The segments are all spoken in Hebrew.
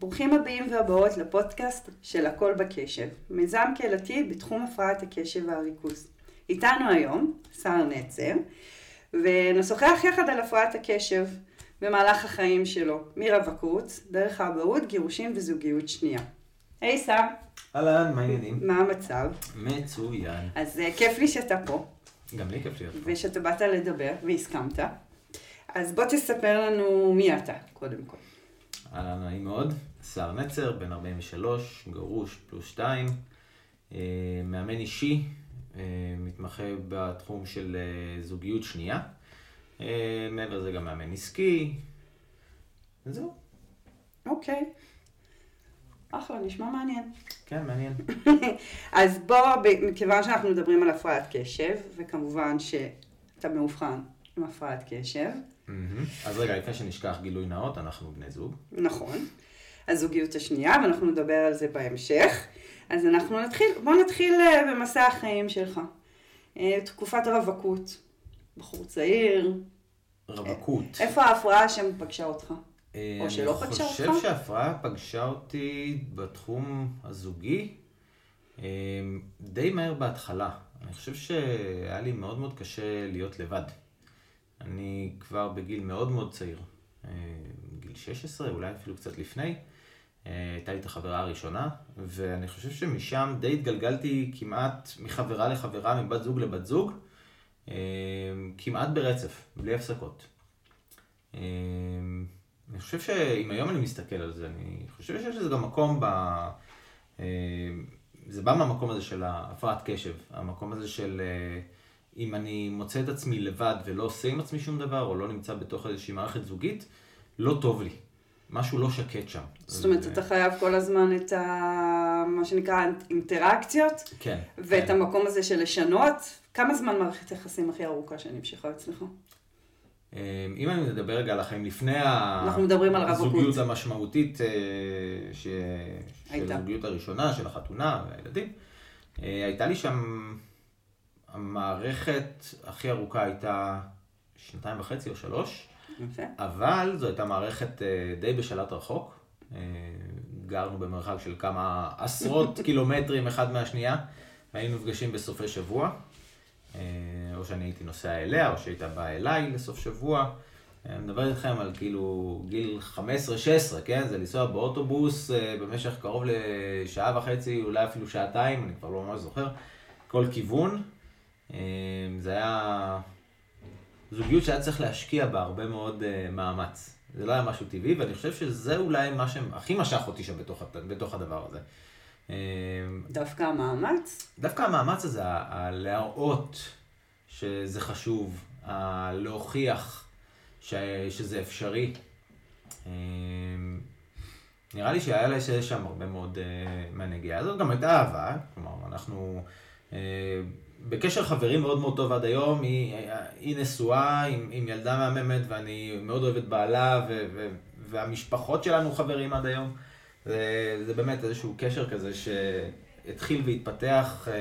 ברוכים הבאים והבאות לפודקאסט של הכל בקשב, מיזם קהילתי בתחום הפרעת הקשב והריכוז. איתנו היום שר נצר, ונשוחח יחד על הפרעת הקשב במהלך החיים שלו, מרווקות, דרך האבהות, גירושים וזוגיות שנייה. היי hey, שר. אהלן, מה העניינים? מה המצב? מצוין. אז uh, כיף לי שאתה פה. גם לי כיף להיות פה. ושאתה באת לדבר והסכמת. אז בוא תספר לנו מי אתה, קודם כל. אהלן, נעים מאוד. שר נצר, בן 43, גרוש פלוס 2, אה, מאמן אישי, אה, מתמחה בתחום של אה, זוגיות שנייה. מעבר לזה גם מאמן עסקי. וזהו. אוקיי. אחלה, נשמע מעניין. כן, מעניין. אז בוא, מכיוון שאנחנו מדברים על הפרעת קשב, וכמובן שאתה מאובחן עם הפרעת קשב. אז רגע, לפני שנשכח גילוי נאות, אנחנו בני זוג. נכון. הזוגיות השנייה, ואנחנו נדבר על זה בהמשך. אז אנחנו נתחיל, בוא נתחיל אה, במסע החיים שלך. אה, תקופת רווקות, בחור צעיר. רווקות. איפה ההפרעה שם פגשה אותך? או שלא פגשה אותך? אני חושב שההפרעה פגשה אותי בתחום הזוגי די מהר בהתחלה. אני חושב שהיה לי מאוד מאוד קשה להיות לבד. אני כבר בגיל מאוד מאוד צעיר, גיל 16, אולי אפילו קצת לפני, הייתה לי את החברה הראשונה, ואני חושב שמשם די התגלגלתי כמעט מחברה לחברה, מבת זוג לבת זוג, כמעט ברצף, בלי הפסקות. אני חושב שאם היום אני מסתכל על זה, אני חושב שיש לזה גם מקום ב... זה בא מהמקום הזה של הפרעת קשב, המקום הזה של אם אני מוצא את עצמי לבד ולא עושה עם עצמי שום דבר, או לא נמצא בתוך איזושהי מערכת זוגית, לא טוב לי. משהו לא שקט שם. זאת אומרת, אתה חייב כל הזמן את ה... מה שנקרא אינטראקציות. כן. ואת כן. המקום הזה של לשנות. כמה זמן מערכת היחסים הכי ארוכה שנמשכה אצלך? אמ, אם אני מדבר רגע על החיים לפני אנחנו מדברים על רווקות. הזוגיות המשמעותית, אה, ש... של הזוגיות הראשונה, של החתונה והילדים, אה, הייתה לי שם, המערכת הכי ארוכה הייתה שנתיים וחצי או שלוש. אבל זו הייתה מערכת אה, די בשלט רחוק. אה, גרנו במרחק של כמה עשרות קילומטרים אחד מהשנייה, והיינו נפגשים בסופי שבוע. אה, או שאני הייתי נוסע אליה, או שהייתה באה אליי לסוף שבוע. אני מדבר איתכם על כאילו גיל 15-16, כן? זה לנסוע באוטובוס במשך קרוב לשעה וחצי, אולי אפילו שעתיים, אני כבר לא ממש זוכר, כל כיוון. זה היה זוגיות שהיה צריך להשקיע בה הרבה מאוד uh, מאמץ. זה לא היה משהו טבעי, ואני חושב שזה אולי מה שהכי משך אותי שם בתוך, בתוך הדבר הזה. אה, דווקא המאמץ? דווקא המאמץ הזה, להראות שזה חשוב, להוכיח ש, שזה אפשרי. אה, נראה לי שהיה לה שם הרבה מאוד מהנגיעה הזאת, גם הייתה אהבה, כלומר, אנחנו... בקשר חברים מאוד מאוד טוב עד היום, היא, היא נשואה עם, עם ילדה מהממת ואני מאוד אוהב את בעלה ו, ו, והמשפחות שלנו חברים עד היום. זה, זה באמת איזשהו קשר כזה שהתחיל והתפתח אה,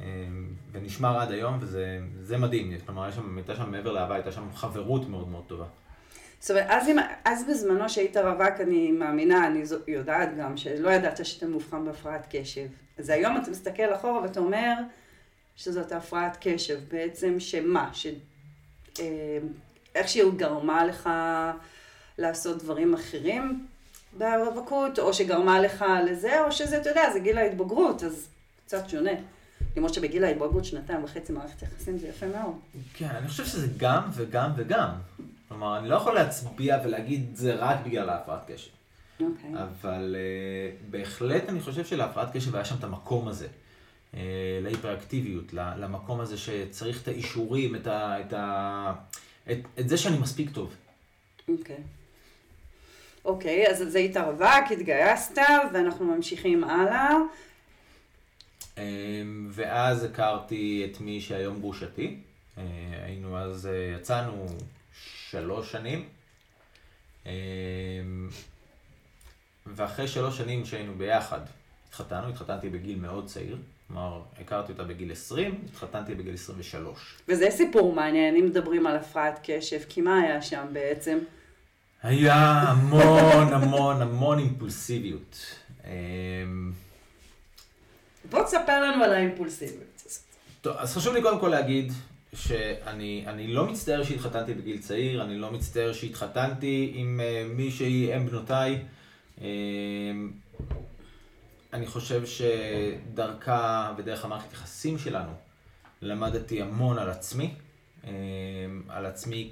אה, ונשמר עד היום וזה מדהים, כלומר הייתה שם מעבר לאהבה, הייתה שם חברות מאוד מאוד טובה. זאת אומרת, אז, אז בזמנו שהיית רווק, אני מאמינה, אני יודעת גם, שלא ידעת שאתה מאובחן בהפרעת קשב. אז היום אתה מסתכל אחורה ואתה אומר שזאת הפרעת קשב. בעצם שמה? ש... אה, איך שהיא גרמה לך לעשות דברים אחרים ברווקות, או שגרמה לך לזה, או שזה, אתה יודע, זה גיל ההתבגרות, אז קצת שונה. למרות שבגיל ההתבגרות שנתיים וחצי מערכת יחסים זה יפה מאוד. כן, אני חושב שזה גם וגם וגם. כלומר, אני לא יכול להצביע ולהגיד זה רק בגלל ההפרעת קשב. Okay. אוקיי. אבל uh, בהחלט אני חושב שלהפרעת קשב היה שם את המקום הזה. uh, להיפראקטיביות, למקום הזה שצריך את האישורים, את, ה, את, ה, את, את זה שאני מספיק טוב. אוקיי. Okay. אוקיי, okay, אז זה רווק, התגייסת, ואנחנו ממשיכים הלאה. Um, ואז הכרתי את מי שהיום גרושתי. Uh, היינו אז, uh, יצאנו שלוש שנים. אמ, ואחרי שלוש שנים שהיינו ביחד, התחתנו, התחתנתי בגיל מאוד צעיר. כלומר, הכרתי אותה בגיל 20, התחתנתי בגיל 23. וזה סיפור מעניין, אם מדברים על הפרעת קשב, כי מה היה שם בעצם? היה המון המון המון אימפולסיביות. אמ, בוא תספר לנו על האימפולסיביות. טוב, אז חשוב לי קודם כל להגיד שאני לא מצטער שהתחתנתי בגיל צעיר, אני לא מצטער שהתחתנתי עם uh, מישהי, אם בנותיי. Uh, אני חושב שדרכה ודרך המערכת יחסים שלנו למדתי המון על עצמי, uh, על עצמי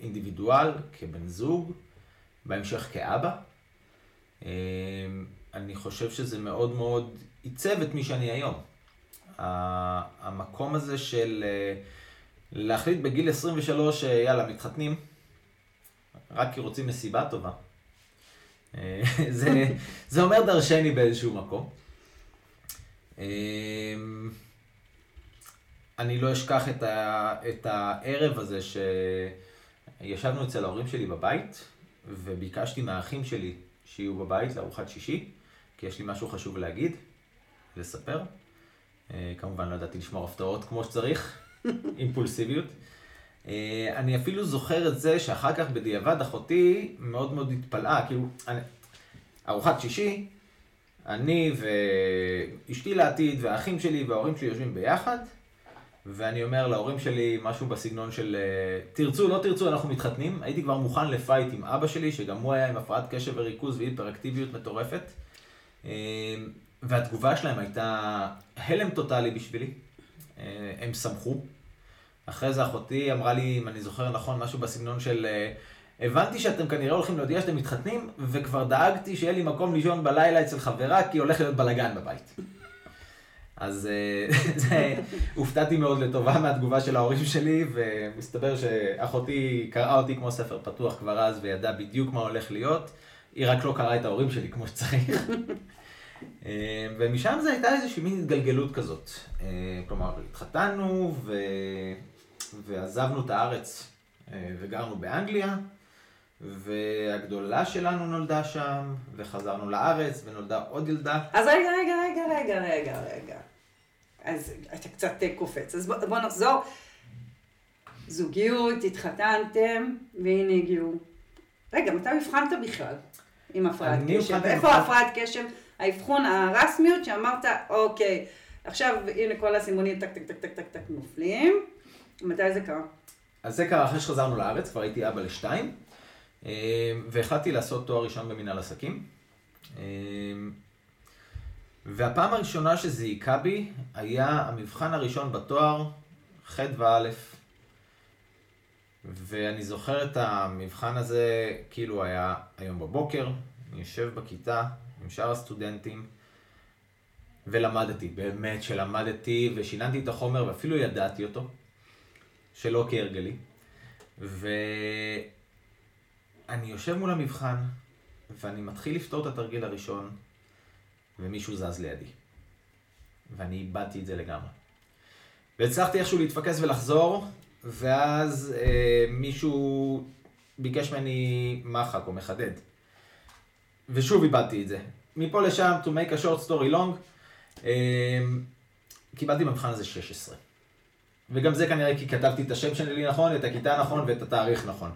כאינדיבידואל, כבן זוג, בהמשך כאבא. Uh, אני חושב שזה מאוד מאוד עיצב את מי שאני היום. המקום הזה של אה, להחליט בגיל 23, אה, יאללה, מתחתנים, רק כי רוצים מסיבה טובה. אה, זה, זה אומר דרשני באיזשהו מקום. אני לא אשכח את, ה, את הערב הזה שישבנו אצל ההורים שלי בבית, וביקשתי מהאחים שלי שיהיו בבית לארוחת שישי, כי יש לי משהו חשוב להגיד, לספר. אה, כמובן לא ידעתי לשמור הפתעות כמו שצריך, אימפולסיביות. אה, אני אפילו זוכר את זה שאחר כך בדיעבד אחותי מאוד מאוד התפלאה, כאילו, אני, ארוחת שישי, אני ואשתי לעתיד והאחים שלי וההורים שלי יושבים ביחד, ואני אומר להורים שלי משהו בסגנון של אה, תרצו, לא תרצו, אנחנו מתחתנים. הייתי כבר מוכן לפייט עם אבא שלי, שגם הוא היה עם הפרעת קשב וריכוז והיפראקטיביות מטורפת. והתגובה שלהם הייתה הלם טוטאלי בשבילי. אה, הם שמחו. אחרי זה אחותי אמרה לי, אם אני זוכר נכון, משהו בסגנון של... אה, הבנתי שאתם כנראה הולכים להודיע שאתם מתחתנים, וכבר דאגתי שיהיה לי מקום לישון בלילה אצל חברה, כי הולך להיות בלאגן בבית. אז אה, הופתעתי מאוד לטובה מהתגובה של ההורים שלי, ומסתבר שאחותי קראה אותי כמו ספר פתוח כבר אז, וידעה בדיוק מה הולך להיות. היא רק לא קראה את ההורים שלי כמו שצריך. אה, ומשם זה הייתה איזושהי מין התגלגלות כזאת. אה, כלומר, התחתנו ו... ועזבנו את הארץ אה, וגרנו באנגליה, והגדולה שלנו נולדה שם, וחזרנו לארץ ונולדה עוד ילדה. אז רגע, רגע, רגע, רגע, רגע, רגע. אז אתה קצת קופץ. אז בוא, בוא נחזור. זוגיות, התחתנתם, והנה הגיעו. רגע, מתי הבחנת בכלל עם הפרעת קשב? איפה הפרעת קשב? האבחון הרשמי שאמרת, אוקיי, עכשיו הנה כל הסימונים טק טק טק טק טק טק נופלים. מתי זה קרה? אז זה קרה אחרי שחזרנו לארץ, כבר הייתי אבא לשתיים, אה, והחלטתי לעשות תואר ראשון במנהל עסקים. אה, והפעם הראשונה שזה היכה בי היה המבחן הראשון בתואר, ח' וא', ואני זוכר את המבחן הזה כאילו היה היום בבוקר, אני יושב בכיתה, עם שאר הסטודנטים, ולמדתי, באמת שלמדתי ושיננתי את החומר ואפילו ידעתי אותו, שלא כהרגלי. ואני יושב מול המבחן, ואני מתחיל לפתור את התרגיל הראשון, ומישהו זז לידי. ואני איבדתי את זה לגמרי. והצלחתי איכשהו להתפקס ולחזור, ואז אה, מישהו ביקש ממני מחק או מחדד. ושוב איבדתי את זה. מפה לשם, to make a short story long, um, קיבלתי במבחן הזה 16. וגם זה כנראה כי כתבתי את השם שלי נכון, את הכיתה נכון ואת התאריך נכון.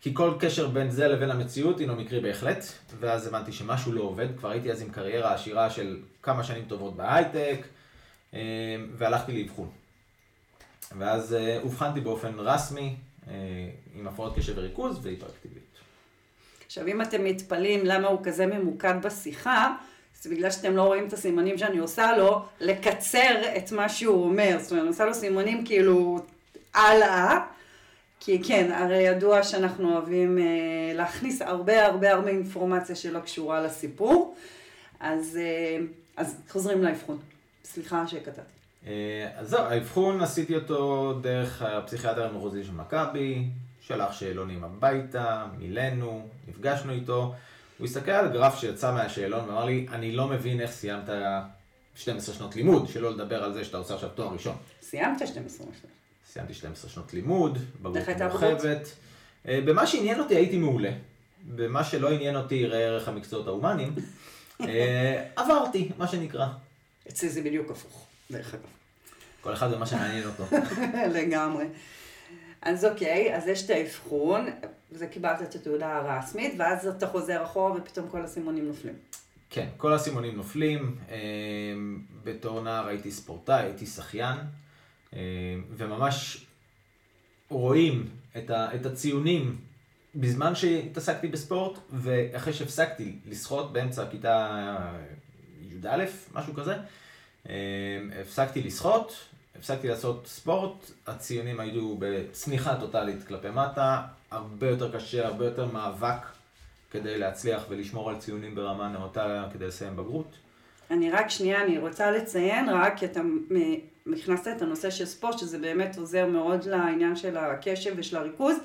כי כל קשר בין זה לבין המציאות הינו מקרי בהחלט, ואז הבנתי שמשהו לא עובד, כבר הייתי אז עם קריירה עשירה של כמה שנים טובות בהייטק, אמ, והלכתי לאבחון. ואז אה, אובחנתי באופן רסמי אה, עם הפרעות קשב וריכוז והיפראקטיביות. עכשיו, אם אתם מתפלאים למה הוא כזה ממוקד בשיחה, זה בגלל שאתם לא רואים את הסימנים שאני עושה לו, לקצר את מה שהוא אומר. זאת אומרת, אני עושה לו סימנים כאילו הלאה, כי כן, הרי ידוע שאנחנו אוהבים אה, להכניס הרבה הרבה הרבה אינפורמציה שלא קשורה לסיפור. אז, אה, אז חוזרים לאבחון. סליחה שקטעתי. אה, אז זהו, האבחון עשיתי אותו דרך הפסיכיאטר המחוזי של מכבי, שלח שאלונים הביתה, מילאנו, נפגשנו איתו. הוא הסתכל על גרף שיצא מהשאלון ואמר לי, אני לא מבין איך סיימת 12 שנות לימוד, שלא לדבר על זה שאתה עושה עכשיו תואר ראשון. סיימת 12 שנות. סיימתי 12 שנות לימוד, בגרות מורחבת. אה, במה שעניין אותי הייתי מעולה. במה שלא עניין אותי, ראה ערך המקצועות ההומניים, אה, עברתי, מה שנקרא. אצלי זה בדיוק הפוך, דרך אגב. כל אחד ומה שמעניין אותו. לגמרי. אז אוקיי, אז יש את האבחון, וזה קיבלת את התעודה הרשמית, ואז אתה חוזר אחורה ופתאום כל הסימונים נופלים. כן, כל הסימונים נופלים. אה, בתור נער הייתי ספורטאי, הייתי שחיין, אה, וממש רואים את, את הציונים בזמן שהתעסקתי בספורט, ואחרי שהפסקתי לשחות באמצע כיתה י"א, משהו כזה, אה, הפסקתי לשחות, הפסקתי לעשות ספורט, הציונים היו בצניחה טוטאלית כלפי מטה, הרבה יותר קשה, הרבה יותר מאבק כדי להצליח ולשמור על ציונים ברמה נאותה כדי לסיים בגרות. אני רק שנייה, אני רוצה לציין רק, כי אתה הכנסת את הנושא של ספורט, שזה באמת עוזר מאוד לעניין של הקשב ושל הריכוז,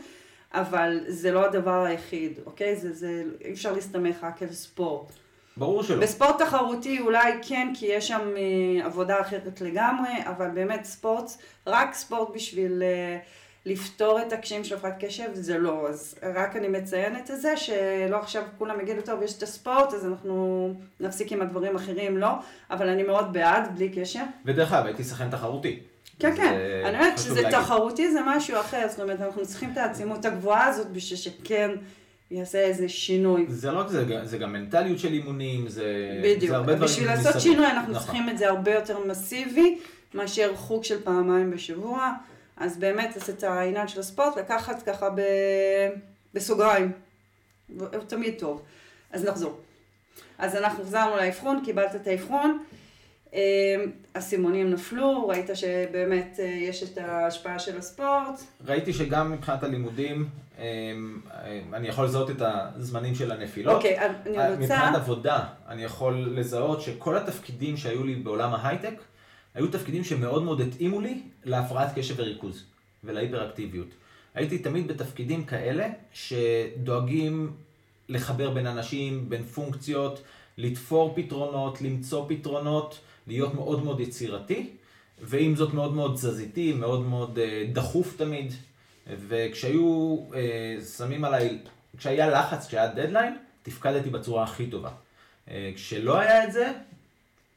אבל זה לא הדבר היחיד, אוקיי? זה, זה, אי אפשר להסתמך רק על ספורט. ברור שלא. בספורט תחרותי אולי כן, כי יש שם אה, עבודה אחרת לגמרי, אבל באמת ספורט, רק ספורט בשביל אה, לפתור את הקשיים של הפרעת קשב, זה לא. אז רק אני מציינת את זה, שלא עכשיו כולם יגידו, טוב, יש את הספורט, אז אנחנו נפסיק עם הדברים האחרים, לא. אבל אני מאוד בעד, בלי קשר. ודרך אגב, הייתי שחקן תחרותי. כן, כן. אה, אני אומרת שזה תחרותי זה משהו אחר, זאת אומרת, אנחנו צריכים את העצימות הגבוהה הזאת בשביל שכן יעשה איזה שינוי. זה לא רק זה, זה גם מנטליות של אימונים, זה, בדיוק. זה הרבה דברים. בשביל לעשות שינוי אנחנו נכון. צריכים את זה הרבה יותר מסיבי, מאשר חוג של פעמיים בשבוע. אז באמת לעשות את העניין של הספורט, לקחת ככה ב... בסוגריים. הוא תמיד טוב. אז נחזור. אז אנחנו חזרנו לאבחון, קיבלת את האבחון. אמ, הסימונים נפלו, ראית שבאמת אה, יש את ההשפעה של הספורט. ראיתי שגם מבחינת הלימודים, אמ, אני יכול לזהות את הזמנים של הנפילות. אוקיי, אני רוצה... מבחינת עבודה, אני יכול לזהות שכל התפקידים שהיו לי בעולם ההייטק, היו תפקידים שמאוד מאוד התאימו לי להפרעת קשב וריכוז ולהיפראקטיביות. הייתי תמיד בתפקידים כאלה שדואגים לחבר בין אנשים, בין פונקציות, לתפור פתרונות, למצוא פתרונות, להיות מאוד מאוד יצירתי, ועם זאת מאוד מאוד תזזיתי, מאוד מאוד אה, דחוף תמיד. וכשהיו אה, שמים עליי, כשהיה לחץ, כשהיה דדליין, תפקדתי בצורה הכי טובה. אה, כשלא היה את זה,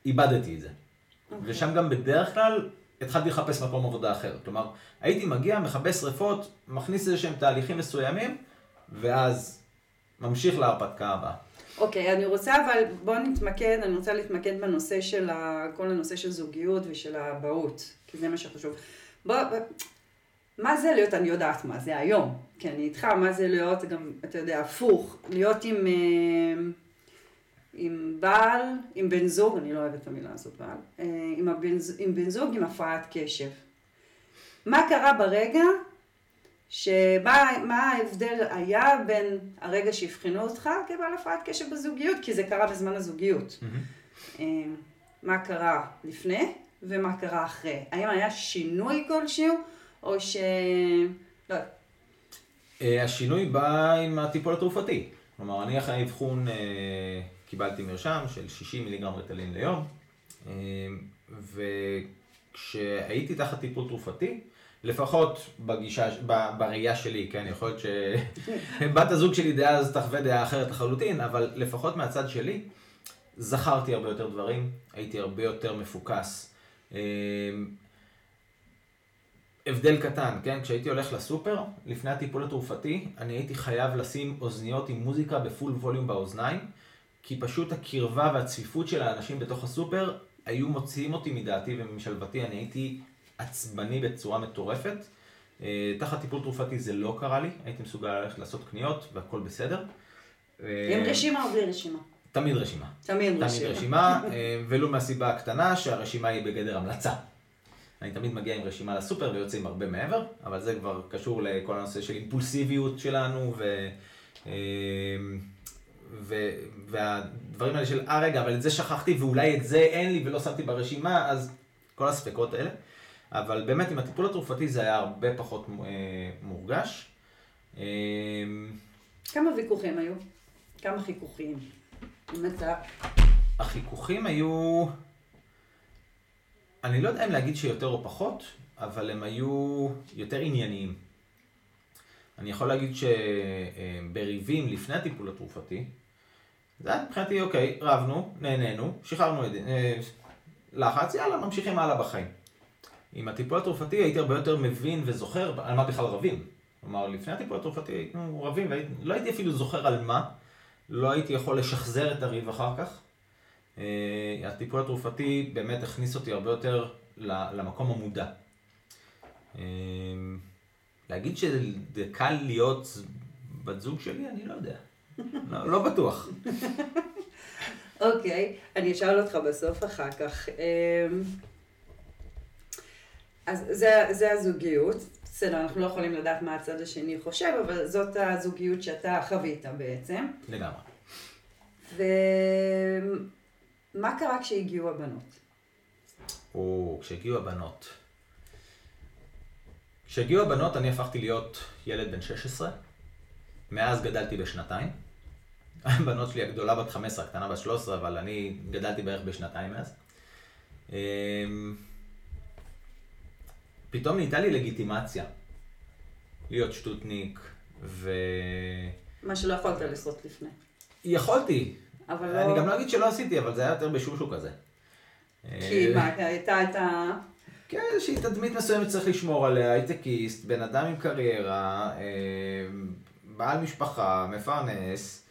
איבדתי את זה. Okay. אוקיי. ושם גם בדרך כלל התחלתי לחפש מקום עבודה אחר. כלומר, הייתי מגיע, מכבה שריפות, מכניס איזה שהם תהליכים מסוימים, ואז ממשיך להרפתקה הבאה. אוקיי, okay, אני רוצה אבל, בואו נתמקד, אני רוצה להתמקד בנושא של ה, כל הנושא של זוגיות ושל האבהות, כי זה מה שחשוב. בוא, מה זה להיות, אני יודעת מה זה היום, כי אני איתך, מה זה להיות גם, אתה יודע, הפוך, להיות עם... אה, עם בעל, עם בן זוג, אני לא אוהבת את המילה הזאת בעל, אה, עם, הבן, עם בן זוג עם הפרעת קשב. מה קרה ברגע שמה מה ההבדל היה בין הרגע שאבחנו אותך כבעל הפרעת קשב בזוגיות, כי זה קרה בזמן הזוגיות. Mm-hmm. מה קרה לפני ומה קרה אחרי. האם היה שינוי כלשהו, או ש... לא. אה, השינוי בא עם הטיפול התרופתי. כלומר, אני אחרי האבחון קיבלתי מרשם של 60 מיליגרם רטלין ליום, אמ, וכשהייתי תחת טיפול תרופתי, לפחות בגישה, בראייה שלי, כן, יכול להיות שבת הזוג שלי דאז תחווה דעה אחרת לחלוטין, אבל לפחות מהצד שלי, זכרתי הרבה יותר דברים, הייתי הרבה יותר מפוקס. אמ, הבדל קטן, כן? כשהייתי הולך לסופר, לפני הטיפול התרופתי, אני הייתי חייב לשים אוזניות עם מוזיקה בפול ווליום באוזניים, כי פשוט הקרבה והצפיפות של האנשים בתוך הסופר היו מוציאים אותי מדעתי ומשלוותי, אני הייתי עצבני בצורה מטורפת. אה, תחת טיפול תרופתי זה לא קרה לי, הייתי מסוגל ללכת לעשות קניות והכל בסדר. עם רשימה או בלי רשימה? תמיד רשימה. תמיד רשימה. תמיד רשימה, אה, ולו מהסיבה הקטנה שהרשימה היא בגדר המלצה. אני תמיד מגיע עם רשימה לסופר ויוצא עם הרבה מעבר, אבל זה כבר קשור לכל הנושא של אימפולסיביות שלנו ו... אה, ו, והדברים האלה של, אה רגע, אבל את זה שכחתי ואולי את זה אין לי ולא שמתי ברשימה, אז כל הספקות האלה. אבל באמת עם הטיפול התרופתי זה היה הרבה פחות אה, מורגש. אה, כמה ויכוחים היו? כמה חיכוכים? החיכוכים היו, אני לא יודע אם להגיד שיותר או פחות, אבל הם היו יותר ענייניים. אני יכול להגיד שבריבים לפני הטיפול התרופתי, זה היה מבחינתי, אוקיי, רבנו, נהנינו, שחררנו את אה, לחץ, יאללה, ממשיכים הלאה בחיים. עם הטיפול התרופתי הייתי הרבה יותר מבין וזוכר על מה בכלל רבים. כלומר, לפני הטיפול התרופתי היינו רבים, ולא הייתי אפילו זוכר על מה, לא הייתי יכול לשחזר את הריב אחר כך. אה, הטיפול התרופתי באמת הכניס אותי הרבה יותר למקום המודע. אה, להגיד שזה קל להיות בת זוג שלי, אני לא יודע. לא, לא בטוח. אוקיי, okay, אני אשאל אותך בסוף אחר כך. אמ, אז זה, זה הזוגיות. בסדר, אנחנו לא יכולים לדעת מה הצד השני חושב, אבל זאת הזוגיות שאתה חווית בעצם. לגמרי. ומה קרה כשהגיעו הבנות? או, כשהגיעו הבנות. כשהגיעו הבנות אני הפכתי להיות ילד בן 16. מאז גדלתי בשנתיים. הבנות שלי הגדולה בת 15, הקטנה בת 13, אבל אני גדלתי בערך בשנתיים מאז. פתאום נהייתה לי לגיטימציה להיות שטוטניק, ו... מה שלא יכולת לעשות לפני. יכולתי. אבל לא... אני גם לא אגיד שלא עשיתי, אבל זה היה יותר בשושו כזה. כי אה, מה, הייתה את ה... כן, איזושהי תדמית מסוימת צריך לשמור עליה, הייטקיסט, בן אדם עם קריירה, אמ, בעל משפחה, מפרנס,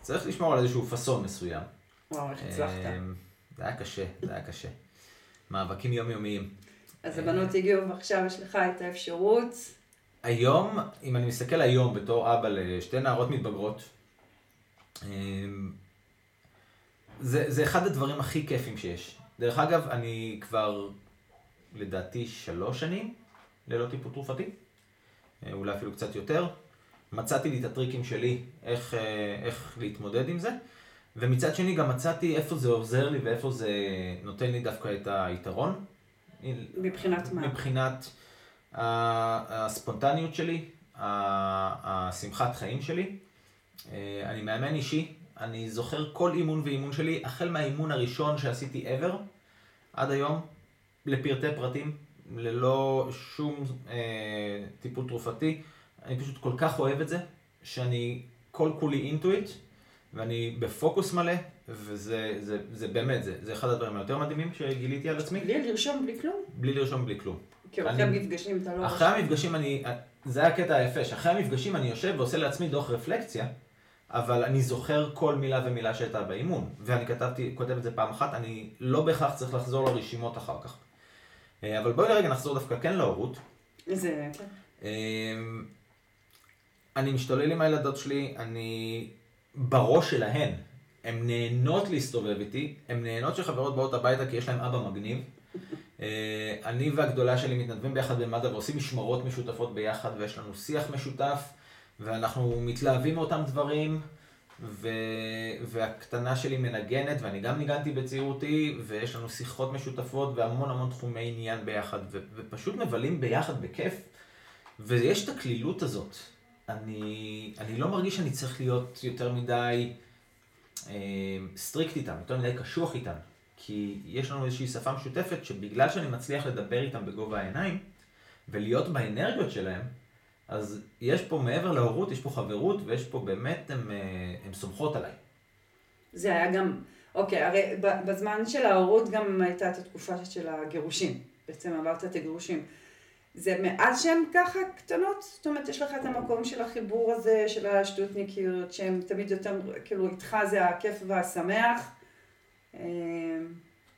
צריך לשמור על איזשהו פאסון מסוים. וואו, איך הצלחת. אמ, זה היה קשה, זה היה קשה. מאבקים יומיומיים. אז הבנות הגיעו ועכשיו יש לך את האפשרות. היום, אם אני מסתכל היום בתור אבא לשתי נערות מתבגרות, אמ, זה, זה אחד הדברים הכי כיפים שיש. דרך אגב, אני כבר, לדעתי, שלוש שנים ללא טיפול תרופתי, אה, אולי אפילו קצת יותר. מצאתי לי את הטריקים שלי, איך, אה, איך להתמודד עם זה, ומצד שני גם מצאתי איפה זה עוזר לי ואיפה זה נותן לי דווקא את היתרון. מבחינת מה? מבחינת הספונטניות שלי, השמחת חיים שלי. אה, אני מאמן אישי, אני זוכר כל אימון ואימון שלי, החל מהאימון הראשון שעשיתי ever, עד היום, לפרטי פרטים, ללא שום אה, טיפול תרופתי. אני פשוט כל כך אוהב את זה, שאני כל כולי אינטואיט, ואני בפוקוס מלא, וזה זה, זה באמת, זה, זה אחד הדברים היותר מדהימים שגיליתי על עצמי. בלי לרשום בלי כלום? בלי לרשום בלי כלום. כי אחרי המפגשים אתה לא... אחרי המפגשים אני, זה הקטע היפה, שאחרי המפגשים אני יושב ועושה לעצמי דוח רפלקציה, אבל אני זוכר כל מילה ומילה שהייתה באימון, ואני כתבתי, כותב את זה פעם אחת, אני לא בהכרח צריך לחזור לרשימות אחר כך. אה, אבל בואי רגע נחזור דווקא כן להורות. איזה... אמ, אני משתולל עם הילדות שלי, אני בראש שלהן. הן נהנות להסתובב איתי, הן נהנות שחברות באות הביתה כי יש להן אבא מגניב. אה, אני והגדולה שלי מתנדבים ביחד במד"א ועושים משמרות משותפות ביחד ויש לנו שיח משותף ואנחנו מתלהבים מאותם דברים ו... והקטנה שלי מנגנת ואני גם ניגנתי בצעירותי ויש לנו שיחות משותפות והמון המון תחומי עניין ביחד ו... ופשוט מבלים ביחד בכיף ויש את הקלילות הזאת. אני, אני לא מרגיש שאני צריך להיות יותר מדי strict איתם, יותר מדי קשוח איתם. כי יש לנו איזושהי שפה משותפת שבגלל שאני מצליח לדבר איתם בגובה העיניים ולהיות באנרגיות שלהם, אז יש פה מעבר להורות, יש פה חברות ויש פה באמת, הן אה, סומכות עליי. זה היה גם, אוקיי, הרי בזמן של ההורות גם הייתה את התקופה של הגירושים. בעצם עברת את הגירושים. זה מאז שהן ככה קטנות? זאת אומרת, יש לך את המקום של החיבור הזה, של השטותניקיות, שהן תמיד יותר, כאילו, איתך זה הכיף והשמח. אה,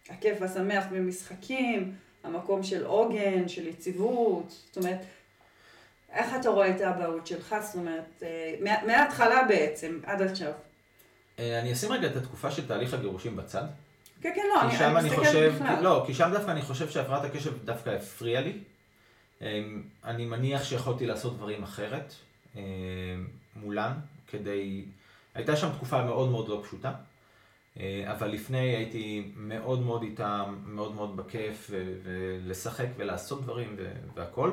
הכיף והשמח במשחקים, המקום של עוגן, של יציבות, זאת אומרת, איך אתה רואה את האבהות שלך? זאת אומרת, אה, מההתחלה בעצם, עד עכשיו. אה, אני אשים רגע את התקופה של תהליך הגירושים בצד. כן, כן, לא, אני, אני מסתכלת בכלל. לא, כי שם דווקא אני חושב שהפרעת הקשב דווקא הפריעה לי. אמ, אני מניח שיכולתי לעשות דברים אחרת אמ, מולן, כדי... הייתה שם תקופה מאוד מאוד לא פשוטה, אה, אבל לפני הייתי מאוד מאוד איתם, מאוד מאוד בכיף, ולשחק ולעשות דברים והכל,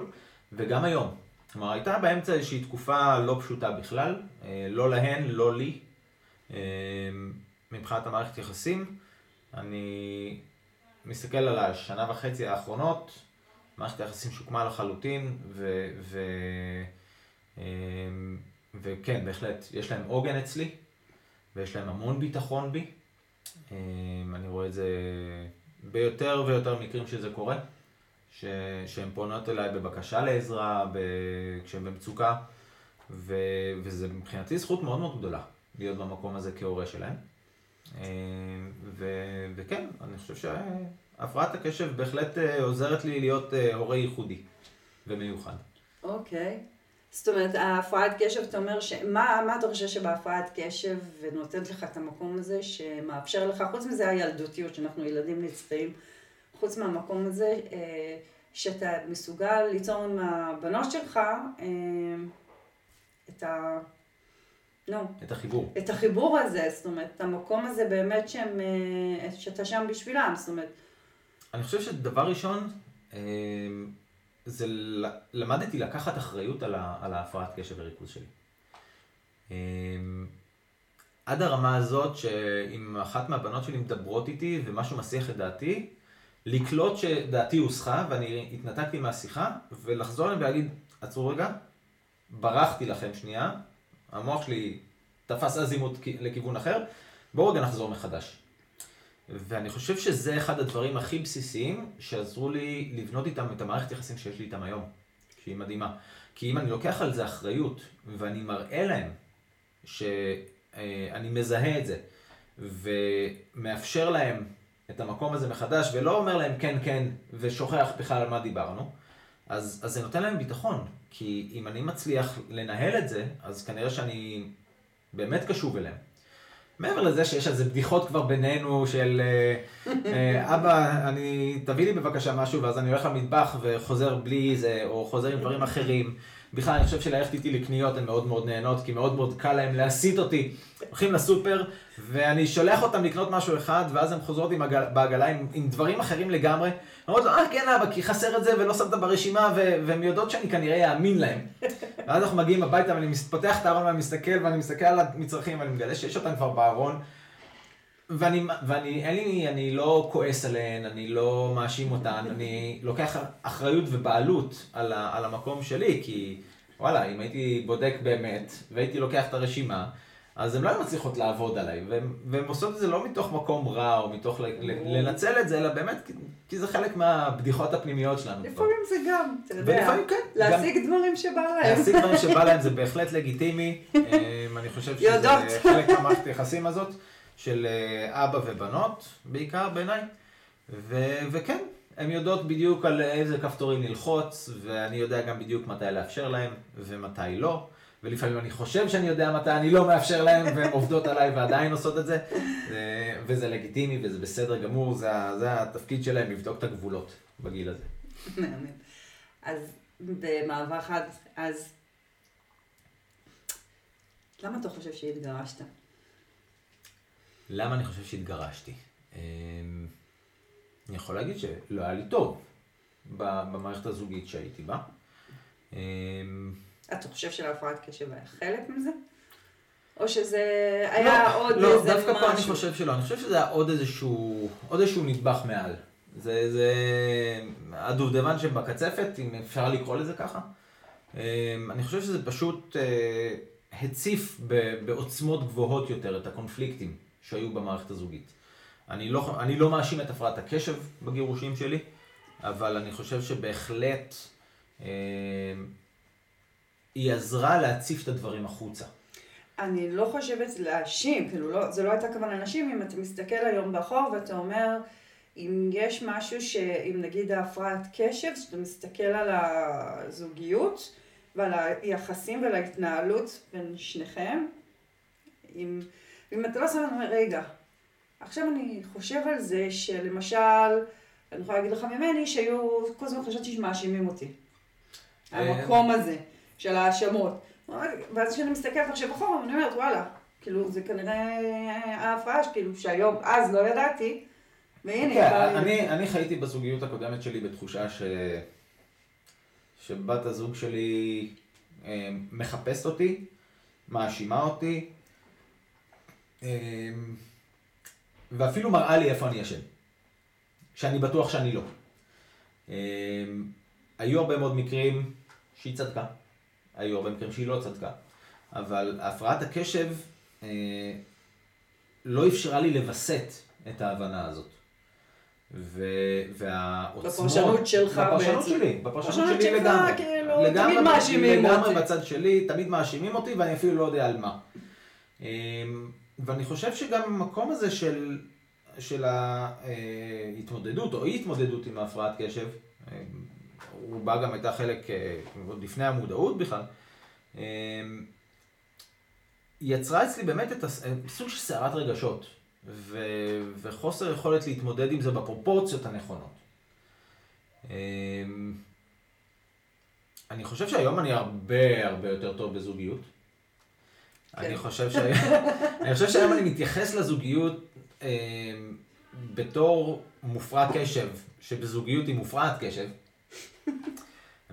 וגם היום. כלומר, הייתה באמצע איזושהי תקופה לא פשוטה בכלל, לא להן, לא לי, אמ, מבחינת המערכת יחסים. אני מסתכל על השנה וחצי האחרונות, מערכת היחסים שוקמה לחלוטין, ו, ו, אמ, וכן, בהחלט, יש להם עוגן אצלי, ויש להם המון ביטחון בי. אמ, אני רואה את זה ביותר ויותר מקרים שזה קורה, ש, שהן פונות אליי בבקשה לעזרה, ב, כשהן במצוקה, ו, וזה מבחינתי זכות מאוד מאוד גדולה להיות במקום הזה כהורה שלהן. אה, ו, וכן, אני חושב שהפרעת הקשב בהחלט אה, עוזרת לי להיות אה, הורה ייחודי ומיוחד. אוקיי. Okay. זאת אומרת, ההפרעת קשב, אתה אומר, ש... מה, מה אתה חושב שבהפרעת קשב ונותנת לך את המקום הזה שמאפשר לך, חוץ מזה הילדותיות, שאנחנו ילדים נצטעים, חוץ מהמקום הזה, אה, שאתה מסוגל ליצור עם הבנות שלך את ה... נו. את החיבור. את החיבור הזה, זאת אומרת, המקום הזה באמת שהם, שאתה שם בשבילם, זאת אומרת. אני חושב שדבר ראשון, זה למדתי לקחת אחריות על, ה, על ההפרעת קשב וריכוז שלי. אמ, עד הרמה הזאת שאם אחת מהבנות שלי מדברות איתי ומשהו מסיח את דעתי, לקלוט שדעתי הוסחה ואני התנתקתי מהשיחה ולחזור אליהם ולהגיד, עצרו רגע, ברחתי לכם שנייה, המוח שלי תפס אזימות לכיוון אחר, בואו רגע נחזור מחדש. ואני חושב שזה אחד הדברים הכי בסיסיים שעזרו לי לבנות איתם את המערכת יחסים שיש לי איתם היום, שהיא מדהימה. כי אם אני לוקח על זה אחריות ואני מראה להם שאני מזהה את זה ומאפשר להם את המקום הזה מחדש ולא אומר להם כן כן ושוכח בכלל על מה דיברנו, אז, אז זה נותן להם ביטחון. כי אם אני מצליח לנהל את זה, אז כנראה שאני באמת קשוב אליהם. מעבר לזה שיש על זה בדיחות כבר בינינו של אה, אה, אבא, אני, תביא לי בבקשה משהו ואז אני הולך למטבח וחוזר בלי זה, או חוזר עם דברים אחרים. בכלל אני חושב שללכת איתי לקניות הן מאוד מאוד נהנות, כי מאוד מאוד קל להם להסיט אותי. הולכים לסופר, ואני שולח אותם לקנות משהו אחד, ואז הם חוזרות עם הגל, בעגלה עם, עם דברים אחרים לגמרי. אומרות לו, אה כן אבא, כי חסר את זה ולא שמת ברשימה, והן יודעות שאני כנראה אאמין להם. ואז אנחנו מגיעים הביתה ואני פותח את הארון ואני מסתכל, ואני מסתכל על המצרכים, ואני מגלה שיש אותם כבר בארון. ואני, ואני, אין לי, אני לא כועס עליהן, אני לא מאשים אותן, אני לוקח אחריות ובעלות על, ה, על המקום שלי, כי וואלה, אם הייתי בודק באמת, והייתי לוקח את הרשימה, אז הן לא היו מצליחות לעבוד עליי, והן עושות את זה לא מתוך מקום רע, או מתוך לנצל את זה, אלא באמת, כי זה חלק מהבדיחות הפנימיות שלנו. לפעמים זה גם, אתה יודע, ולפעמים כן. להשיג גם, דברים שבא להם. להשיג דברים שבא להם זה בהחלט לגיטימי, אמ, אני חושב שזה חלק מהמערכת היחסים הזאת. של אה, אבא ובנות, בעיקר בעיניי. וכן, הן יודעות בדיוק על איזה כפתורים ללחוץ, ואני יודע גם בדיוק מתי לאפשר להם ומתי לא. ולפעמים אני חושב שאני יודע מתי אני לא מאפשר להם, והן עובדות עליי ועדיין עושות את זה. וזה לגיטימי וזה בסדר גמור, זה, זה התפקיד שלהם לבדוק את הגבולות בגיל הזה. אז במעבר חד, אז למה אתה חושב שהתגרשת? למה אני חושב שהתגרשתי? אמ, אני יכול להגיד שלא היה לי טוב במערכת הזוגית שהייתי בה. אמ, אתה חושב שלהפרעת קשב היה חלק מזה? או שזה היה לא, עוד לא, איזה משהו? לא, דווקא פה אני חושב שלא. אני חושב שזה היה עוד איזשהו, עוד איזשהו נדבך מעל. זה, זה הדובדבן שבקצפת, אם אפשר לקרוא לזה ככה. אמ, אני חושב שזה פשוט אה, הציף בעוצמות גבוהות יותר את הקונפליקטים שהיו במערכת הזוגית. אני לא, אני לא מאשים את הפרעת הקשב בגירושים שלי, אבל אני חושב שבהחלט אה, היא עזרה להציף את הדברים החוצה. אני לא חושבת להאשים, כאילו לא, זה לא הייתה כוונה להאשים, אם אתה מסתכל היום באחור ואתה אומר, אם יש משהו ש... אם נגיד ההפרעת קשב, שאתה מסתכל על הזוגיות ועל היחסים ועל ההתנהלות בין שניכם, אם... אם אתה לא שם לב, רגע, עכשיו אני חושב על זה שלמשל, אני יכולה להגיד לך ממני, שהיו, כל הזמן חשבתי שמאשימים אותי. אה. המקום הזה, של ההאשמות. ואז כשאני מסתכלת עכשיו אחורה, אני אומרת, וואלה, כאילו, זה כנראה ההפרעה, כאילו, שהיום, אז לא ידעתי, והנה. Okay, אוקיי, אני, אני חייתי בזוגיות הקודמת שלי בתחושה ש... שבת הזוג שלי אה, מחפשת אותי, מאשימה אותי, ואפילו מראה לי איפה אני אשם. שאני בטוח שאני לא. אמ, היו הרבה מאוד מקרים שהיא צדקה, היו הרבה מקרים שהיא לא צדקה, אבל הפרעת הקשב אה, לא אפשרה לי לווסת את ההבנה הזאת. והעוצמות... בפרשנות שלך בעצם. בפרשנות שלי, בפרשנות שלי לגמרי. כאילו, לגמרי, תמיד מאשימים אותי. לגמרי בצד שלי, תמיד מאשימים אותי ואני אפילו לא יודע על מה. ואני חושב שגם המקום הזה של, של ההתמודדות או אי התמודדות עם ההפרעת קשב, רובה גם הייתה חלק אה, עוד לפני המודעות בכלל, אמ, יצרה אצלי באמת את הסוג של סערת רגשות. ו, וחוסר יכולת להתמודד עם זה בפרופורציות הנכונות. אמ, אני חושב שהיום אני הרבה הרבה יותר טוב בזוגיות. כן. אני חושב, שהיום אני מתייחס לזוגיות אה, בתור מופרעת קשב, שבזוגיות היא מופרעת קשב.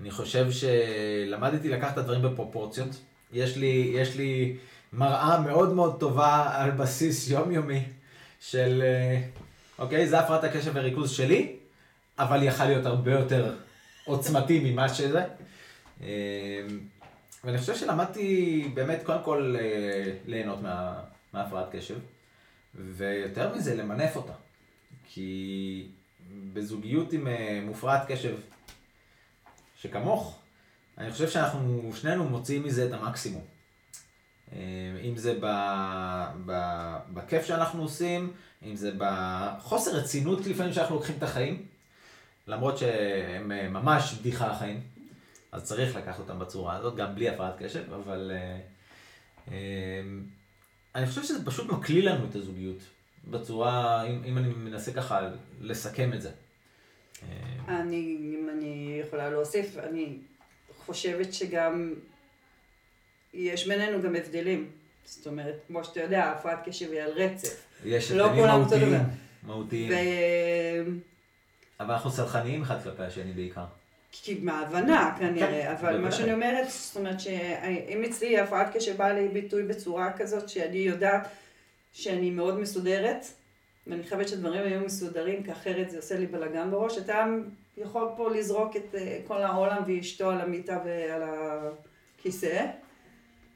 אני חושב שלמדתי לקחת את הדברים בפרופורציות. יש לי, יש לי מראה מאוד מאוד טובה על בסיס יומיומי של, אה, אוקיי, זה הפרעת הקשב וריכוז שלי, אבל יכל להיות הרבה יותר עוצמתי ממה שזה. אה, ואני חושב שלמדתי באמת קודם כל אה, ליהנות מה, מהפרעת קשב, ויותר מזה למנף אותה. כי בזוגיות עם מופרעת קשב שכמוך, אני חושב שאנחנו שנינו מוצאים מזה את המקסימום. אה, אם זה ב, ב, בכיף שאנחנו עושים, אם זה בחוסר רצינות לפעמים שאנחנו לוקחים את החיים, למרות שהם אה, ממש בדיחה החיים, אז צריך לקחת אותם בצורה הזאת, גם בלי הפרעת קשב, אבל אה, אני חושב שזה פשוט מקליל לנו את הזוגיות, בצורה, אם, אם אני מנסה ככה לסכם את זה. אני, אם אני יכולה להוסיף, אני חושבת שגם יש בינינו גם הבדלים. זאת אומרת, כמו שאתה יודע, הפרעת קשב היא על רצף. יש לא הבדלים מהותיים. מהותיים. ו... אבל אנחנו סלחניים אחד כלפי השני בעיקר. כי מההבנה כנראה, כן, אבל מה שאני אומרת, זאת אומרת שאם אצלי הפרעת קשב באה לי ביטוי בצורה כזאת שאני יודעת שאני מאוד מסודרת, ואני חייבת שדברים היו מסודרים, כי אחרת זה עושה לי בלאגן בראש, אתה יכול פה לזרוק את אה, כל העולם ואשתו על המיטה ועל הכיסא.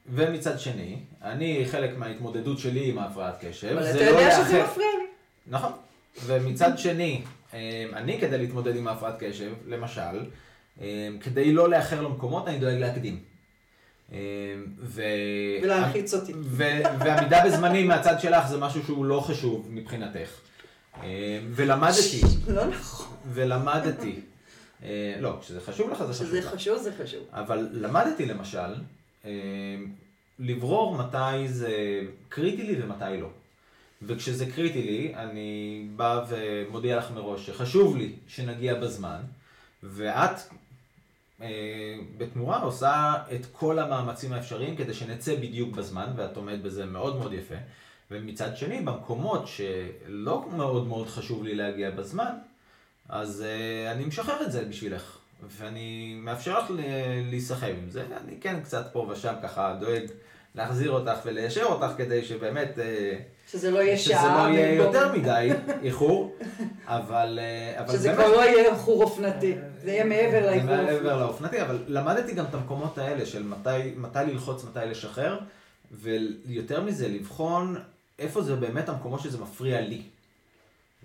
ומצד שני, אני חלק מההתמודדות שלי עם ההפרעת קשב. אבל אתה יודע לא שזה מפריע לי. נכון. ומצד שני, אני כדי להתמודד עם ההפרעת קשב, למשל, אמ, כדי לא לאחר למקומות, אני דואג להקדים. אמ, ו... ולהלחיץ אותי. ו... ועמידה בזמנים מהצד שלך זה משהו שהוא לא חשוב מבחינתך. ולמדתי. לא נכון. ולמדתי. לא, כשזה חשוב לך זה חשוב. כשזה חשוב זה חשוב. אבל למדתי למשל, אמ, לברור מתי זה קריטי לי ומתי לא. וכשזה קריטי לי, אני בא ומודיע לך מראש שחשוב לי שנגיע בזמן, ואת אה, בתמורה עושה את כל המאמצים האפשריים כדי שנצא בדיוק בזמן, ואת עומדת בזה מאוד מאוד יפה. ומצד שני, במקומות שלא מאוד מאוד חשוב לי להגיע בזמן, אז אה, אני משחרר את זה בשבילך. ואני מאפשר לך להיסחב עם זה, אני כן קצת פה ושם ככה דואג להחזיר אותך וליישר אותך כדי שבאמת... אה, שזה לא יהיה שעה. שזה לא יהיה יותר מדי איחור, אבל... אה, אבל שזה כבר לא יהיה איחור אופנתי, זה יהיה מעבר לאיחור אופנתי. מעבר לאופנתי, אבל למדתי גם את המקומות האלה של מתי, מתי ללחוץ, מתי לשחרר, ויותר מזה, לבחון איפה זה באמת המקומות שזה מפריע לי.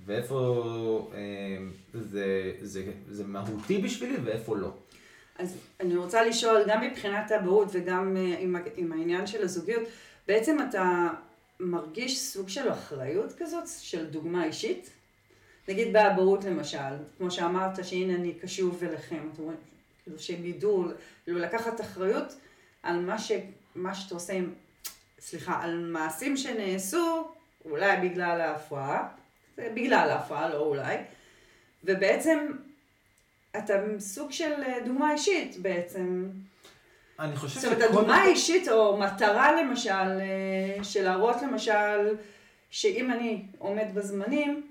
ואיפה אה, זה, זה, זה מהותי בשבילי ואיפה לא. אז אני רוצה לשאול, גם מבחינת האבהות וגם אה, עם, עם העניין של הזוגיות, בעצם אתה מרגיש סוג של אחריות כזאת, של דוגמה אישית? נגיד באבהות למשל, כמו שאמרת שהנה אני קשוב אליכם, אתם רואים, כאילו שהם ידעו, כאילו לקחת אחריות על מה, ש, מה שאתה עושה עם, סליחה, על מעשים שנעשו, אולי בגלל ההפרעה, בגלל ההפרעה, לא אולי, ובעצם אתה סוג של אה, דוגמה אישית בעצם. אני חושב שכל... זאת אומרת, הדוגמה האישית, או מטרה למשל, אה, של להראות למשל, שאם אני עומד בזמנים,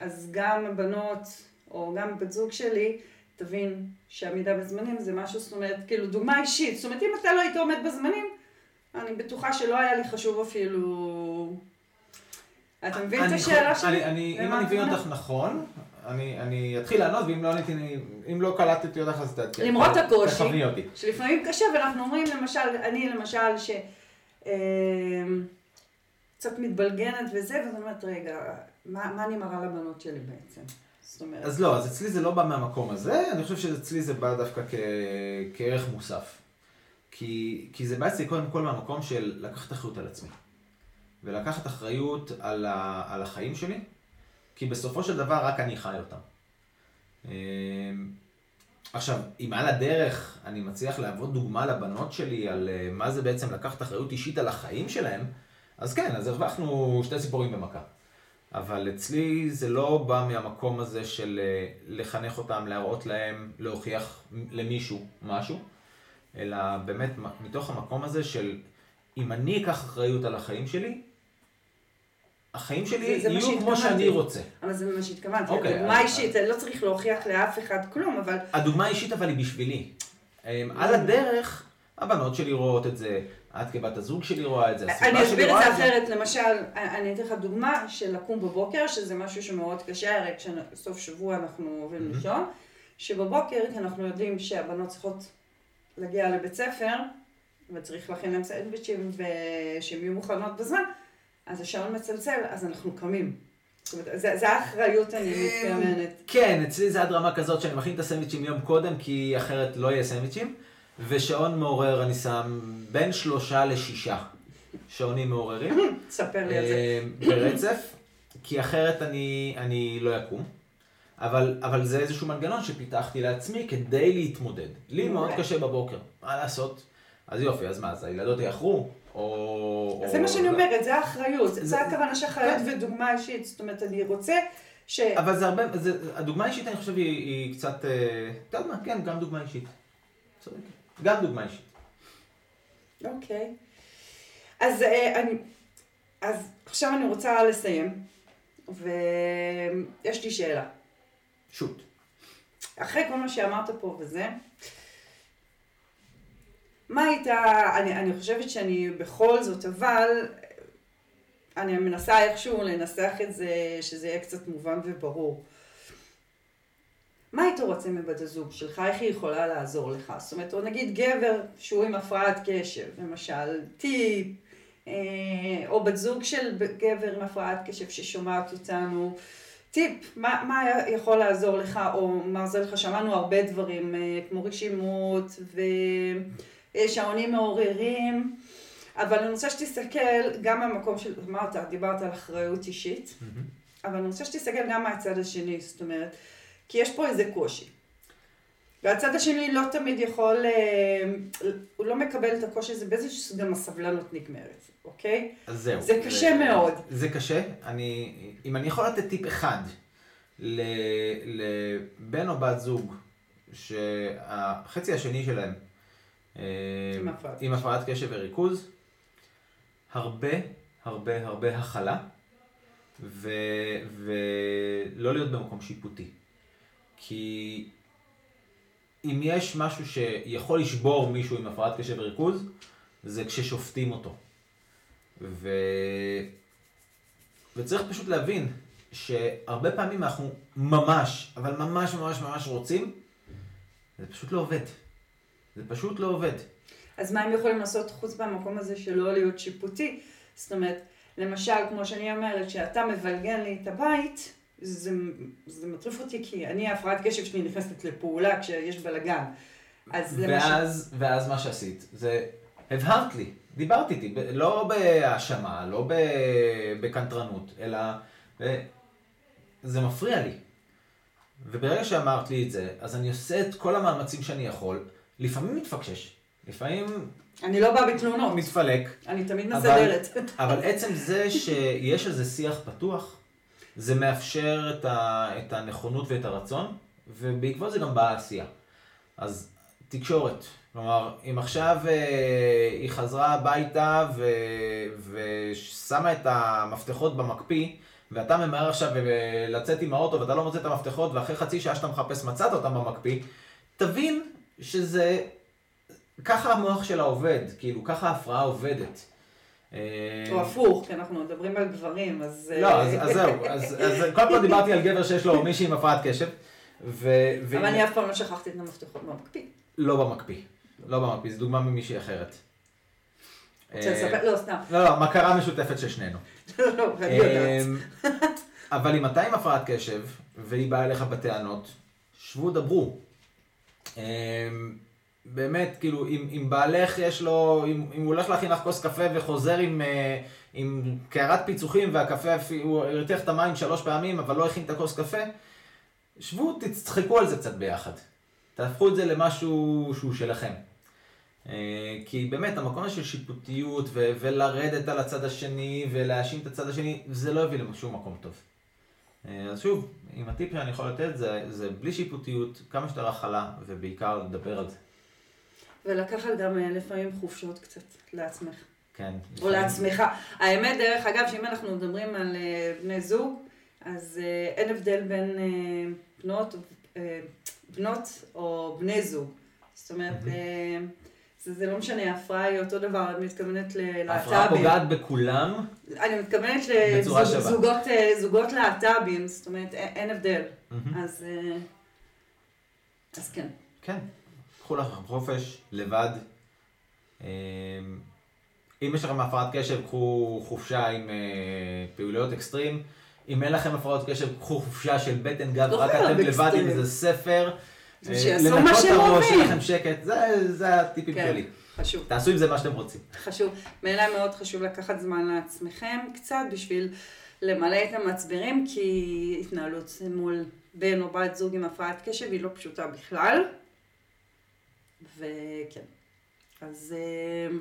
אז גם הבנות, או גם בת זוג שלי, תבין שעמידה בזמנים זה משהו, זאת אומרת, כאילו דוגמה אישית. זאת אומרת, אם אתה לא היית עומד בזמנים, אני בטוחה שלא היה לי חשוב אפילו אתה מבין את השאלה שלי? אם אני מבין אותך נכון, אני אתחיל לענות, ואם לא עניתי, אם לא קלטתי אותך, אז תעדכן. למרות הקושי, שלפעמים קשה, ואנחנו אומרים למשל, אני למשל, ש... אמ, קצת מתבלגנת וזה, ואת אומרת, רגע, מה, מה אני מראה לבנות שלי בעצם? זאת אומרת... אז לא, אז אצלי זה לא בא מהמקום הזה, אני חושב שאצלי זה בא דווקא כ... כערך מוסף. כי, כי זה בא אצלי קודם כל מהמקום של לקחת אחריות על עצמי. ולקחת אחריות על, ה... על החיים שלי, כי בסופו של דבר רק אני חי אותם. אמ, עכשיו, אם על הדרך אני מצליח להוות דוגמה לבנות שלי על אה, מה זה בעצם לקחת אחריות אישית על החיים שלהם, אז כן, אז הרווחנו שתי ציפורים במכה. אבל אצלי זה לא בא מהמקום הזה של אה, לחנך אותם, להראות להם, להוכיח למישהו משהו, אלא באמת מתוך המקום הזה של אם אני אקח אחריות על החיים שלי, החיים שלי זה, זה יהיו כמו שאני רוצה. אבל זה מה שהתכוונתי. אוקיי, דוגמה אישית, אני לא צריך להוכיח לאף אחד כלום, אבל... הדוגמה האישית אבל היא בשבילי. אמ, על הדרך, הבנות שלי רואות את זה, את כבת הזוג שלי רואה את זה, אני אסביר את זה אחרת, למשל, אני אתן לך דוגמה של לקום בבוקר, שזה משהו שמאוד קשה, הרי כשסוף שבוע אנחנו עוברים לישון, שבבוקר, כי אנחנו יודעים שהבנות צריכות להגיע לבית ספר, וצריך להכין להם סנדוויצ'ים ושהן יהיו מוכנות בזמן, אז השעון מצלצל, אז אנחנו קמים. זאת אומרת, זה האחריות אני מתכוונת. כן, אצלי זה עד רמה כזאת שאני מכין את הסנדוויצ'ים יום קודם, כי אחרת לא יהיה סנדוויצ'ים. ושעון מעורר אני שם בין שלושה לשישה שעונים מעוררים. ספר לי על זה. אה, ברצף, כי אחרת אני, אני לא אקום. אבל, אבל זה איזשהו מנגנון שפיתחתי לעצמי כדי להתמודד. לי מאוד קשה בבוקר, מה לעשות? אז יופי, אז מה, אז הילדות יאחרו? או... זה מה שאני אומרת, זה האחריות. זה הכוונה של אחריות. ודוגמה אישית. זאת אומרת, אני רוצה ש... אבל זה הרבה, הדוגמה האישית אני חושב היא קצת, אה, אתה יודע מה, כן, גם דוגמה אישית. צודק. גם דוגמה אישית. אוקיי. אז, אה, אני, אז עכשיו אני רוצה לסיים, ויש לי שאלה. שוט. אחרי כל מה שאמרת פה וזה, מה הייתה, אני, אני חושבת שאני בכל זאת, אבל אני מנסה איכשהו לנסח את זה, שזה יהיה קצת מובן וברור. מה היית רוצה מבת הזוג שלך? איך היא יכולה לעזור לך? זאת אומרת, או נגיד גבר שהוא עם הפרעת קשב, למשל, טיפ, אה, או בת זוג של גבר עם הפרעת קשב ששומעת אותנו, טיפ, מה, מה יכול לעזור לך, או מה עוזר לך? שמענו הרבה דברים, אה, כמו רשימות ושעונים מעוררים. אבל אני רוצה שתסתכל גם מהמקום של, אמרת, דיברת על אחריות אישית, mm-hmm. אבל אני רוצה שתסתכל גם מהצד השני, זאת אומרת, כי יש פה איזה קושי. והצד השני לא תמיד יכול, אה, הוא לא מקבל את הקושי הזה באיזה שגם הסבלנות נגמרת, אוקיי? אז זהו. זה קשה זה, מאוד. זה קשה. אני, אם אני יכול לתת טיפ אחד לבן או בת זוג, שהחצי השני שלהם עם הפרעת, עם הפרעת קשב וריכוז, הרבה הרבה הרבה הכלה, ו, ולא להיות במקום שיפוטי. כי אם יש משהו שיכול לשבור מישהו עם הפרעת קשב וריכוז, זה כששופטים אותו. ו... וצריך פשוט להבין שהרבה פעמים אנחנו ממש, אבל ממש ממש ממש רוצים, זה פשוט לא עובד. זה פשוט לא עובד. אז מה הם יכולים לעשות חוץ מהמקום הזה של לא להיות שיפוטי? זאת אומרת, למשל, כמו שאני אומרת, שאתה מבלגן לי את הבית, זה, זה מטריף אותי כי אני, ההפרעת קשב שלי נכנסת לפעולה כשיש בלאגן. אז ואז, למשל... ואז מה שעשית, זה הבהרת לי, דיברת איתי, לא בהאשמה, לא בקנטרנות, אלא זה מפריע לי. וברגע שאמרת לי את זה, אז אני עושה את כל המאמצים שאני יכול, לפעמים מתפקשש, לפעמים... אני לא באה בתלונות. מתפלק. אני תמיד מסדרת. אבל, אבל עצם זה שיש על זה שיח פתוח, זה מאפשר את, ה, את הנכונות ואת הרצון, ובעקבות זה גם באה העשייה. אז תקשורת, כלומר, אם עכשיו אה, היא חזרה הביתה ו, ושמה את המפתחות במקפיא, ואתה ממהר עכשיו לצאת עם האוטו ואתה לא מוצא את המפתחות, ואחרי חצי שעה שאתה מחפש מצאת אותם במקפיא, תבין שזה, ככה המוח שלה עובד, כאילו, ככה ההפרעה עובדת. אה, או הפוך, כי אנחנו מדברים על גברים, אז... לא, אז, אז זהו, אז, אז כל פעם דיברתי על גבר שיש לו מישהי עם הפרעת קשב. ו... אבל אני אף פעם לא שכחתי את המפתחות במקפיא. לא במקפיא, לא במקפיא, זו דוגמה ממישהי אחרת. רוצה לספר? לא, סתם. לא, לא, מכרה משותפת של שנינו. לא, לא, אני יודעת. אבל אם אתה עם הפרעת קשב, והיא באה אליך בטענות, שבו דברו. אמ, באמת, כאילו, אם, אם בעלך יש לו, אם, אם הוא הולך להכין לך כוס קפה וחוזר עם, אה, עם קערת פיצוחים והקפה, הוא הרתיח את המים שלוש פעמים, אבל לא הכין את הכוס קפה, שבו, תצחקו על זה קצת ביחד. תהפכו את זה למשהו שהוא שלכם. אה, כי באמת, המקום של שיפוטיות ו- ולרדת על הצד השני ולהאשים את הצד השני, זה לא יביא לשום מקום טוב. אה, אז שוב, אם הטיפ שאני יכול לתת זה, זה בלי שיפוטיות, כמה שיותר הכלה, ובעיקר לדבר על זה. ולקחת גם אה, לפעמים חופשות קצת לעצמך. כן. או לעצמך. האמת, דרך אגב, שאם אנחנו מדברים על בני זוג, אז אין הבדל בין בנות, בנות או בני זוג. זאת אומרת, זה, זה לא משנה, ההפרעה היא אותו דבר, אני מתכוונת ללהט"בים. ההפרעה פוגעת בכולם. אני מתכוונת לזוגות לזוג, להט"בים, זאת אומרת, אין, הבדל. Mm-hmm. אז, אה, אז כן. כן, קחו לכם חופש, לבד. אה, אם יש לכם הפרעת קשב, קחו חופשה עם אה, פעילויות אקסטרים. אם אין לכם הפרעות קשב, קחו חופשה של בטן גב, לא רק אתם לבד עם איזה ספר. שיעשו מה שהם אוהבים. שיהיה לכם שקט, זה, זה הטיפים כן, שלי. חשוב. תעשו עם זה מה שאתם רוצים. חשוב. בעיניי מאוד חשוב לקחת זמן לעצמכם קצת בשביל למלא את המצברים, כי התנהלות מול בן או בת זוג עם הפרעת קשב היא לא פשוטה בכלל. וכן. אז... אה,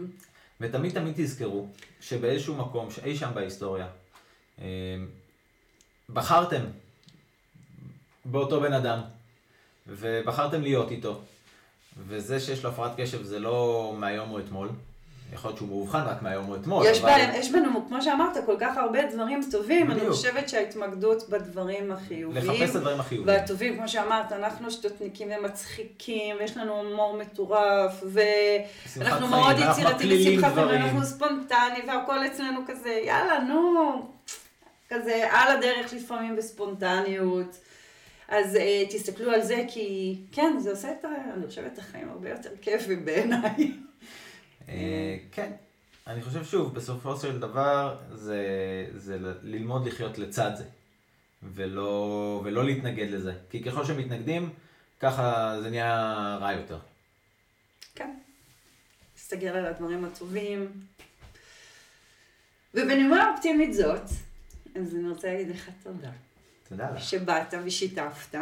ותמיד תמיד תזכרו שבאיזשהו מקום, אי שם בהיסטוריה, אה, בחרתם באותו בן אדם. ובחרתם להיות איתו. וזה שיש לו הפרעת קשב זה לא מהיום או אתמול. יכול להיות שהוא מאובחן רק מהיום או אתמול. יש, אבל... בהם, יש בנו, כמו שאמרת, כל כך הרבה דברים טובים. בדיוק. אני חושבת שההתמקדות בדברים החיוביים. לחפש את הדברים החיוביים. והטובים, כמו שאמרת, אנחנו שטותניקים ומצחיקים, ויש לנו הומור מטורף, ואנחנו מאוד יצירתיים לשמחת ואנחנו ספונטניים, והכל אצלנו כזה, יאללה, נו, כזה על הדרך לפעמים בספונטניות. אז uh, תסתכלו על זה, כי כן, זה עושה את, ה, אני חושבת, את החיים הרבה יותר כיפים בעיניי. אה, כן. אני חושב שוב, בסופו של דבר, זה, זה ללמוד לחיות לצד זה, ולא, ולא להתנגד לזה. כי ככל שמתנגדים, ככה זה נהיה רע יותר. כן. להסתגל על הדברים הטובים. ובנימה אופטימית זאת, אז אני רוצה להגיד לך תודה. תודה לך. שבאת ושיתפת.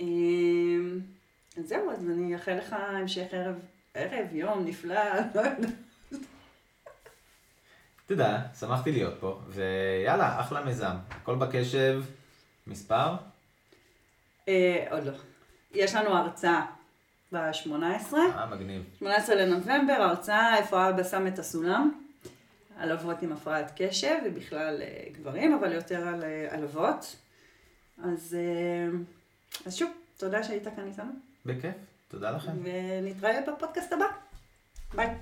אמ, אז זהו, אז אני אאחל לך המשך ערב, ערב, יום נפלא, לא יודעת. תודה, שמחתי להיות פה, ויאללה, אחלה מיזם. הכל בקשב, מספר? אה, עוד לא. יש לנו הרצאה ב-18. אה, מגניב. 18 לנובמבר, הרצאה איפה אבא שם את הסולם. על אבות עם הפרעת קשב, ובכלל אה, גברים, אבל יותר על, אה, על אבות. אז, אה, אז שוב, תודה שהיית כאן איתנו. בכיף, תודה לכם. ונתראה בפודקאסט הבא. ביי.